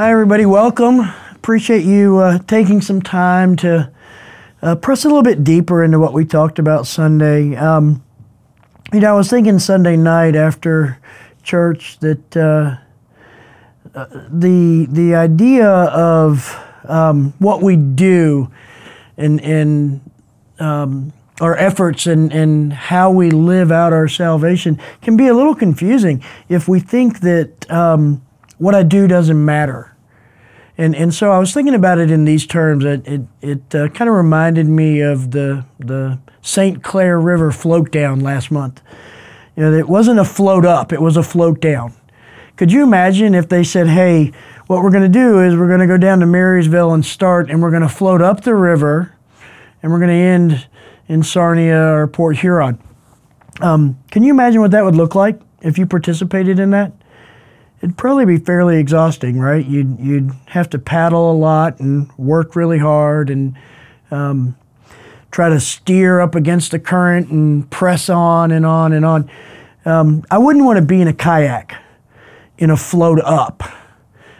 Hi, everybody. Welcome. Appreciate you uh, taking some time to uh, press a little bit deeper into what we talked about Sunday. Um, you know, I was thinking Sunday night after church that uh, uh the the idea of um, what we do and and um, our efforts and, and how we live out our salvation can be a little confusing if we think that um, what I do doesn't matter. And, and so I was thinking about it in these terms. It, it, it uh, kind of reminded me of the, the St. Clair River float down last month. You know, it wasn't a float up, it was a float down. Could you imagine if they said, hey, what we're going to do is we're going to go down to Marysville and start, and we're going to float up the river, and we're going to end in Sarnia or Port Huron? Um, can you imagine what that would look like if you participated in that? It'd probably be fairly exhausting, right? You'd you'd have to paddle a lot and work really hard and um, try to steer up against the current and press on and on and on. Um, I wouldn't want to be in a kayak in a float up,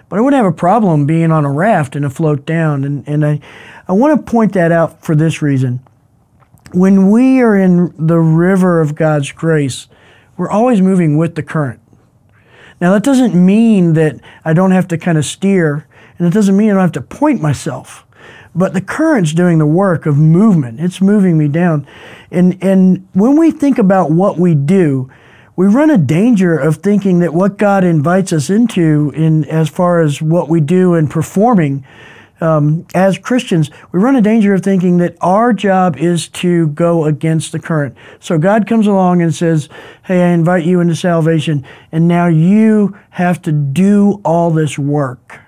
but I wouldn't have a problem being on a raft in a float down. And, and I, I want to point that out for this reason. When we are in the river of God's grace, we're always moving with the current. Now, that doesn't mean that I don't have to kind of steer, and it doesn't mean I don't have to point myself. But the current's doing the work of movement. It's moving me down. And, and when we think about what we do, we run a danger of thinking that what God invites us into in as far as what we do in performing um, as Christians, we run a danger of thinking that our job is to go against the current. So God comes along and says, Hey, I invite you into salvation, and now you have to do all this work.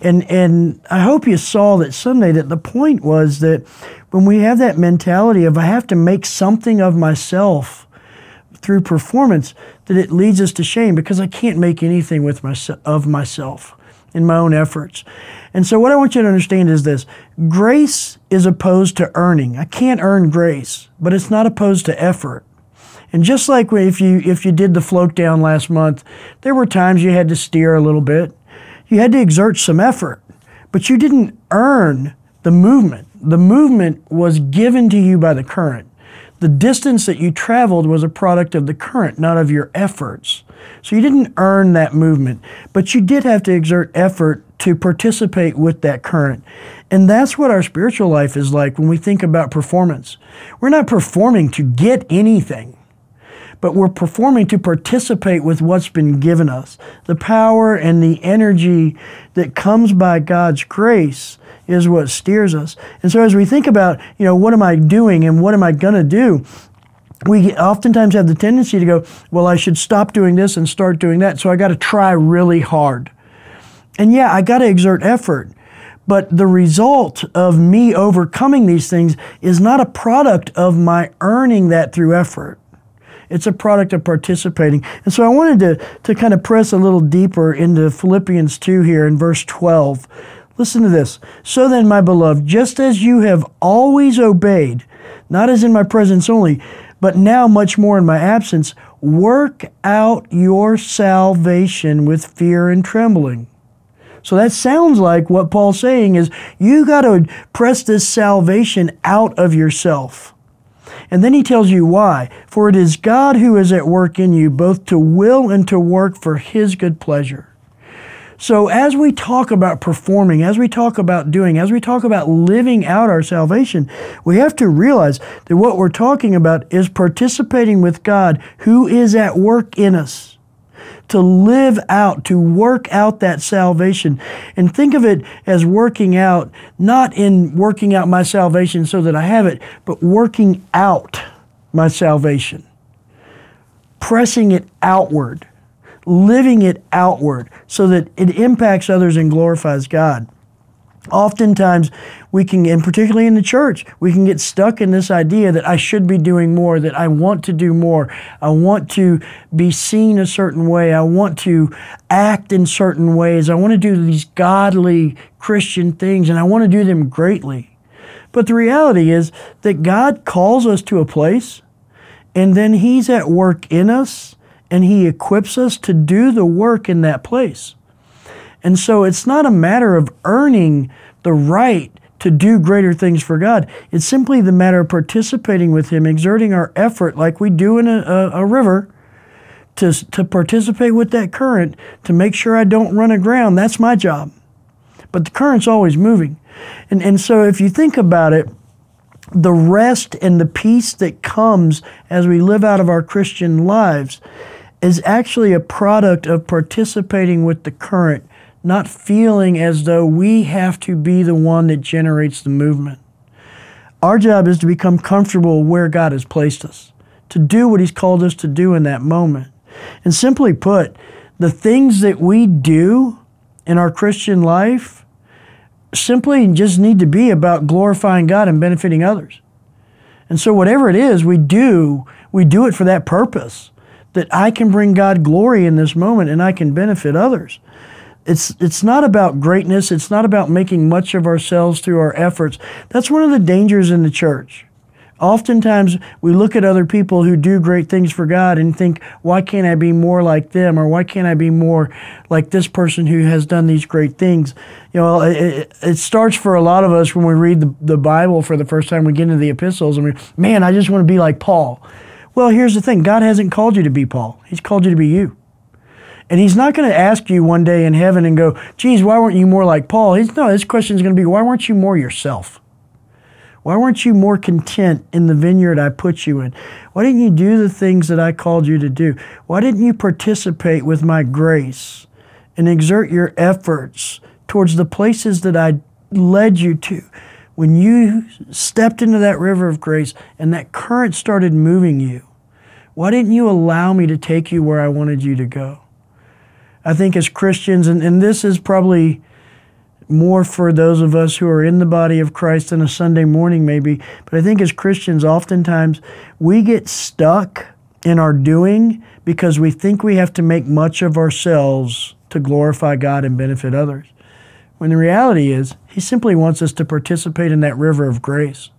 And, and I hope you saw that Sunday that the point was that when we have that mentality of I have to make something of myself through performance, that it leads us to shame because I can't make anything with my, of myself in my own efforts. And so, what I want you to understand is this grace is opposed to earning. I can't earn grace, but it's not opposed to effort. And just like if you if you did the float down last month, there were times you had to steer a little bit. You had to exert some effort, but you didn't earn the movement. The movement was given to you by the current. The distance that you traveled was a product of the current, not of your efforts. So you didn't earn that movement, but you did have to exert effort to participate with that current. And that's what our spiritual life is like when we think about performance. We're not performing to get anything, but we're performing to participate with what's been given us. The power and the energy that comes by God's grace is what steers us. And so as we think about, you know, what am I doing and what am I going to do? We oftentimes have the tendency to go, well, I should stop doing this and start doing that. So I got to try really hard. And yeah, I got to exert effort. But the result of me overcoming these things is not a product of my earning that through effort. It's a product of participating. And so I wanted to, to kind of press a little deeper into Philippians 2 here in verse 12. Listen to this. So then, my beloved, just as you have always obeyed, not as in my presence only, but now much more in my absence, work out your salvation with fear and trembling. So that sounds like what Paul's saying is you got to press this salvation out of yourself. And then he tells you why. For it is God who is at work in you, both to will and to work for his good pleasure. So, as we talk about performing, as we talk about doing, as we talk about living out our salvation, we have to realize that what we're talking about is participating with God who is at work in us to live out, to work out that salvation. And think of it as working out, not in working out my salvation so that I have it, but working out my salvation, pressing it outward living it outward so that it impacts others and glorifies God. Oftentimes, we can, and particularly in the church, we can get stuck in this idea that I should be doing more, that I want to do more, I want to be seen a certain way, I want to act in certain ways, I want to do these godly Christian things, and I want to do them greatly. But the reality is that God calls us to a place, and then He's at work in us and He equips us to do the work in that place. And so it's not a matter of earning the right to do greater things for God. It's simply the matter of participating with Him, exerting our effort like we do in a, a, a river to, to participate with that current to make sure I don't run aground. That's my job. But the current's always moving. And, and so if you think about it, the rest and the peace that comes as we live out of our Christian lives is actually a product of participating with the current, not feeling as though we have to be the one that generates the movement. Our job is to become comfortable where God has placed us, to do what He's called us to do in that moment. And simply put, the things that we do in our Christian life simply just need to be about glorifying God and benefiting others. And so, whatever it is we do, we do it for that purpose that I can bring God glory in this moment and I can benefit others. It's, it's not about greatness. It's not about making much of ourselves through our efforts. That's one of the dangers in the church. Oftentimes, we look at other people who do great things for God and think, why can't I be more like them? Or why can't I be more like this person who has done these great things? You know, it, it starts for a lot of us when we read the, the Bible for the first time, we get into the epistles and we, man, I just want to be like Paul. Well, here's the thing God hasn't called you to be Paul, He's called you to be you. And he's not going to ask you one day in heaven and go, geez, why weren't you more like Paul? He's, no, his question is going to be, why weren't you more yourself? Why weren't you more content in the vineyard I put you in? Why didn't you do the things that I called you to do? Why didn't you participate with my grace and exert your efforts towards the places that I led you to? When you stepped into that river of grace and that current started moving you, why didn't you allow me to take you where I wanted you to go? I think as Christians, and, and this is probably more for those of us who are in the body of Christ on a Sunday morning, maybe. But I think as Christians, oftentimes we get stuck in our doing because we think we have to make much of ourselves to glorify God and benefit others. When the reality is, He simply wants us to participate in that river of grace,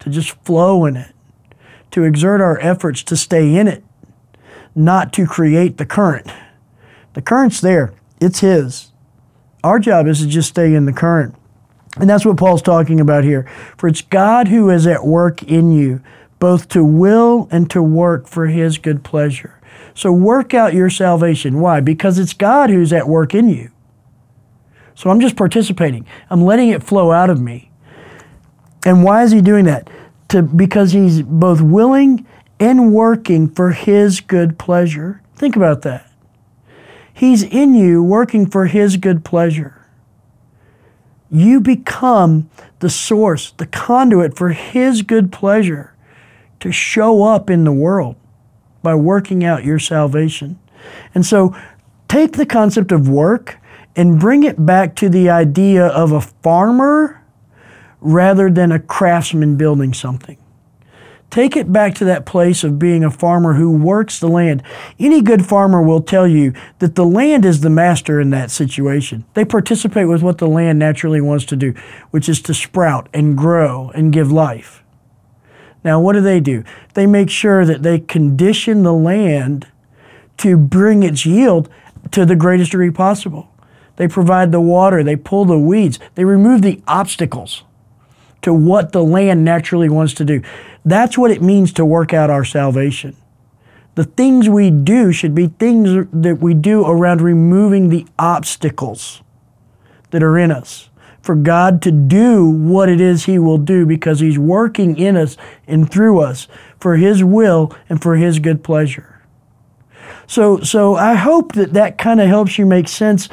to just flow in it, to exert our efforts to stay in it, not to create the current. The current's there, it's His. Our job is to just stay in the current. And that's what Paul's talking about here. For it's God who is at work in you, both to will and to work for his good pleasure. So work out your salvation. Why? Because it's God who's at work in you. So I'm just participating. I'm letting it flow out of me. And why is he doing that? To, because he's both willing and working for his good pleasure. Think about that. He's in you working for His good pleasure. You become the source, the conduit for His good pleasure to show up in the world by working out your salvation. And so take the concept of work and bring it back to the idea of a farmer rather than a craftsman building something. Take it back to that place of being a farmer who works the land. Any good farmer will tell you that the land is the master in that situation. They participate with what the land naturally wants to do, which is to sprout and grow and give life. Now, what do they do? They make sure that they condition the land to bring its yield to the greatest degree possible. They provide the water, they pull the weeds, they remove the obstacles to what the land naturally wants to do. That's what it means to work out our salvation. The things we do should be things that we do around removing the obstacles that are in us for God to do what it is He will do because He's working in us and through us for His will and for His good pleasure. So, so I hope that that kind of helps you make sense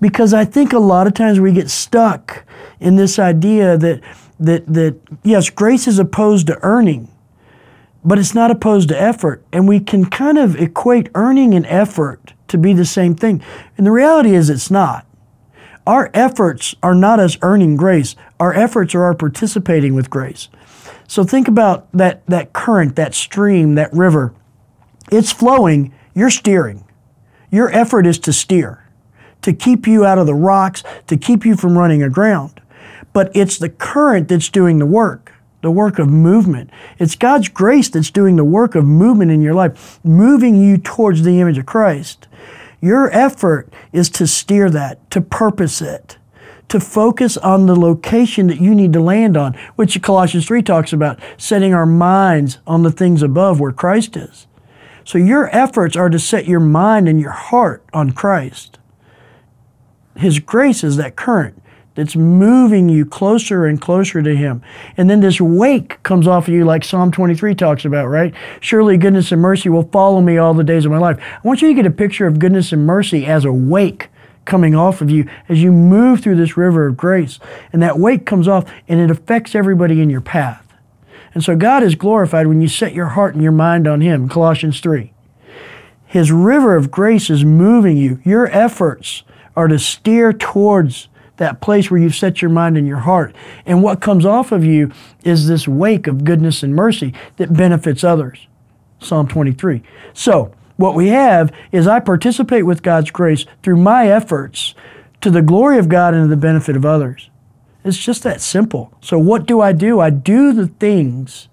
because I think a lot of times we get stuck in this idea that that, that yes, grace is opposed to earning, but it's not opposed to effort. And we can kind of equate earning and effort to be the same thing. And the reality is it's not. Our efforts are not us earning grace. Our efforts are our participating with grace. So think about that, that current, that stream, that river. It's flowing, you're steering. Your effort is to steer, to keep you out of the rocks, to keep you from running aground but it's the current that's doing the work, the work of movement. It's God's grace that's doing the work of movement in your life, moving you towards the image of Christ. Your effort is to steer that, to purpose it, to focus on the location that you need to land on, which Colossians 3 talks about, setting our minds on the things above where Christ is. So your efforts are to set your mind and your heart on Christ. His grace is that current that's moving you closer and closer to Him. And then this wake comes off of you, like Psalm 23 talks about, right? Surely goodness and mercy will follow me all the days of my life. I want you to get a picture of goodness and mercy as a wake coming off of you as you move through this river of grace. And that wake comes off and it affects everybody in your path. And so God is glorified when you set your heart and your mind on Him, Colossians 3. His river of grace is moving you. Your efforts are to steer towards that place where you've set your mind and your heart. And what comes off of you is this wake of goodness and mercy that benefits others. Psalm 23. So, what we have is I participate with God's grace through my efforts to the glory of God and to the benefit of others. It's just that simple. So, what do I do? I do the things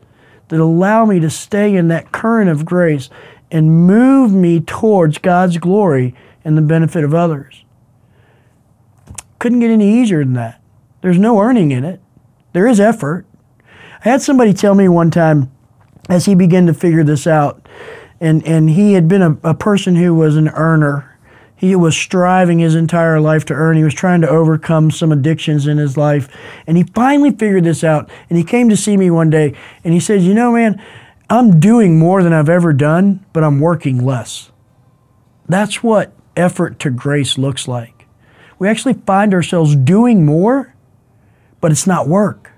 that allow me to stay in that current of grace and move me towards God's glory and the benefit of others. Couldn't get any easier than that. There's no earning in it. There is effort. I had somebody tell me one time as he began to figure this out, and, and he had been a, a person who was an earner. He was striving his entire life to earn. He was trying to overcome some addictions in his life. And he finally figured this out. And he came to see me one day and he said, You know, man, I'm doing more than I've ever done, but I'm working less. That's what effort to grace looks like we actually find ourselves doing more, but it's not work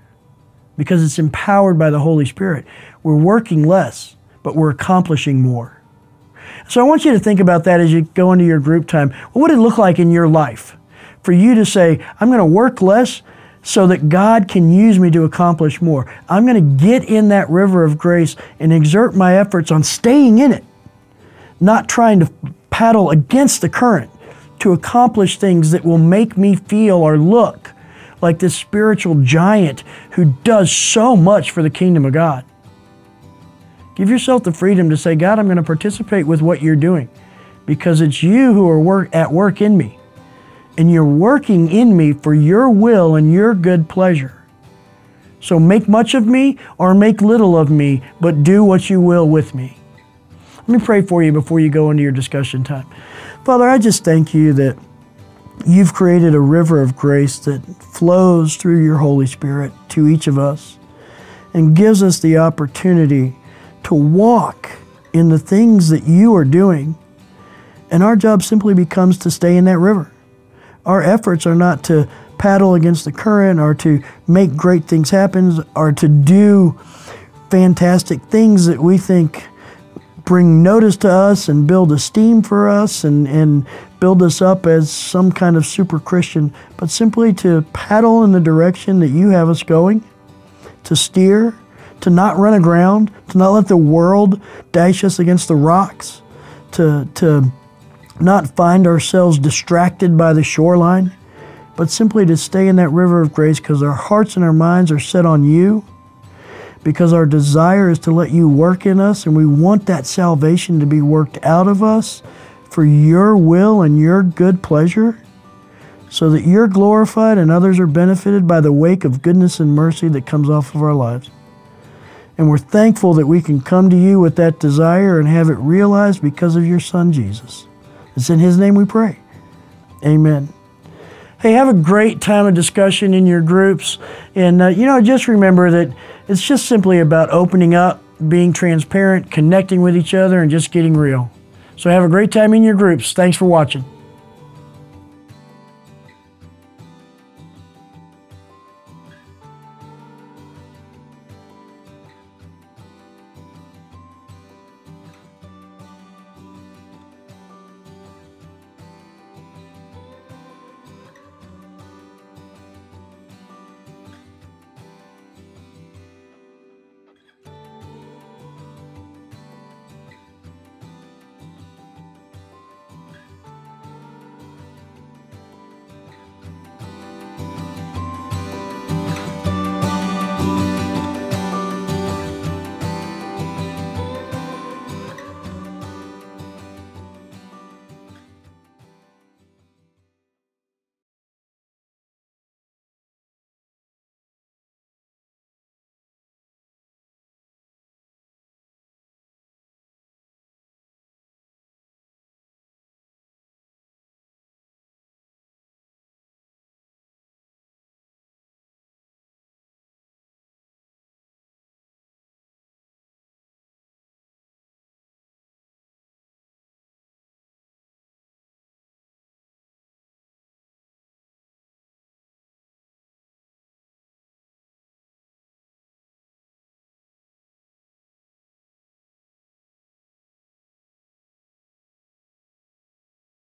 because it's empowered by the Holy Spirit. We're working less, but we're accomplishing more. So I want you to think about that as you go into your group time. What would it look like in your life for you to say, I'm going to work less so that God can use me to accomplish more? I'm going to get in that river of grace and exert my efforts on staying in it, not trying to paddle against the current to accomplish things that will make me feel or look like this spiritual giant who does so much for the kingdom of God. Give yourself the freedom to say, God, I'm going to participate with what you're doing because it's you who are work, at work in me. And you're working in me for your will and your good pleasure. So make much of me or make little of me, but do what you will with me. Let me pray for you before you go into your discussion time. Father, I just thank you that you've created a river of grace that flows through your Holy Spirit to each of us and gives us the opportunity to walk in the things that you are doing. And our job simply becomes to stay in that river. Our efforts are not to paddle against the current or to make great things happen or to do fantastic things that we think bring notice to us and build esteem for us and, and build us up as some kind of super Christian, but simply to paddle in the direction that you have us going, to steer, to not run aground, to not let the world dash us against the rocks, to, to not find ourselves distracted by the shoreline, but simply to stay in that river of grace because our hearts and our minds are set on you because our desire is to let you work in us and we want that salvation to be worked out of us for your will and your good pleasure so that you're glorified and others are benefited by the wake of goodness and mercy that comes off of our lives. And we're thankful that we can come to you with that desire and have it realized because of your Son, Jesus. It's in His name we pray. Amen. Hey, have a great time of discussion in your groups. And, uh, you know, just remember that it's just simply about opening up, being transparent, connecting with each other, and just getting real. So have a great time in your groups. Thanks for watching.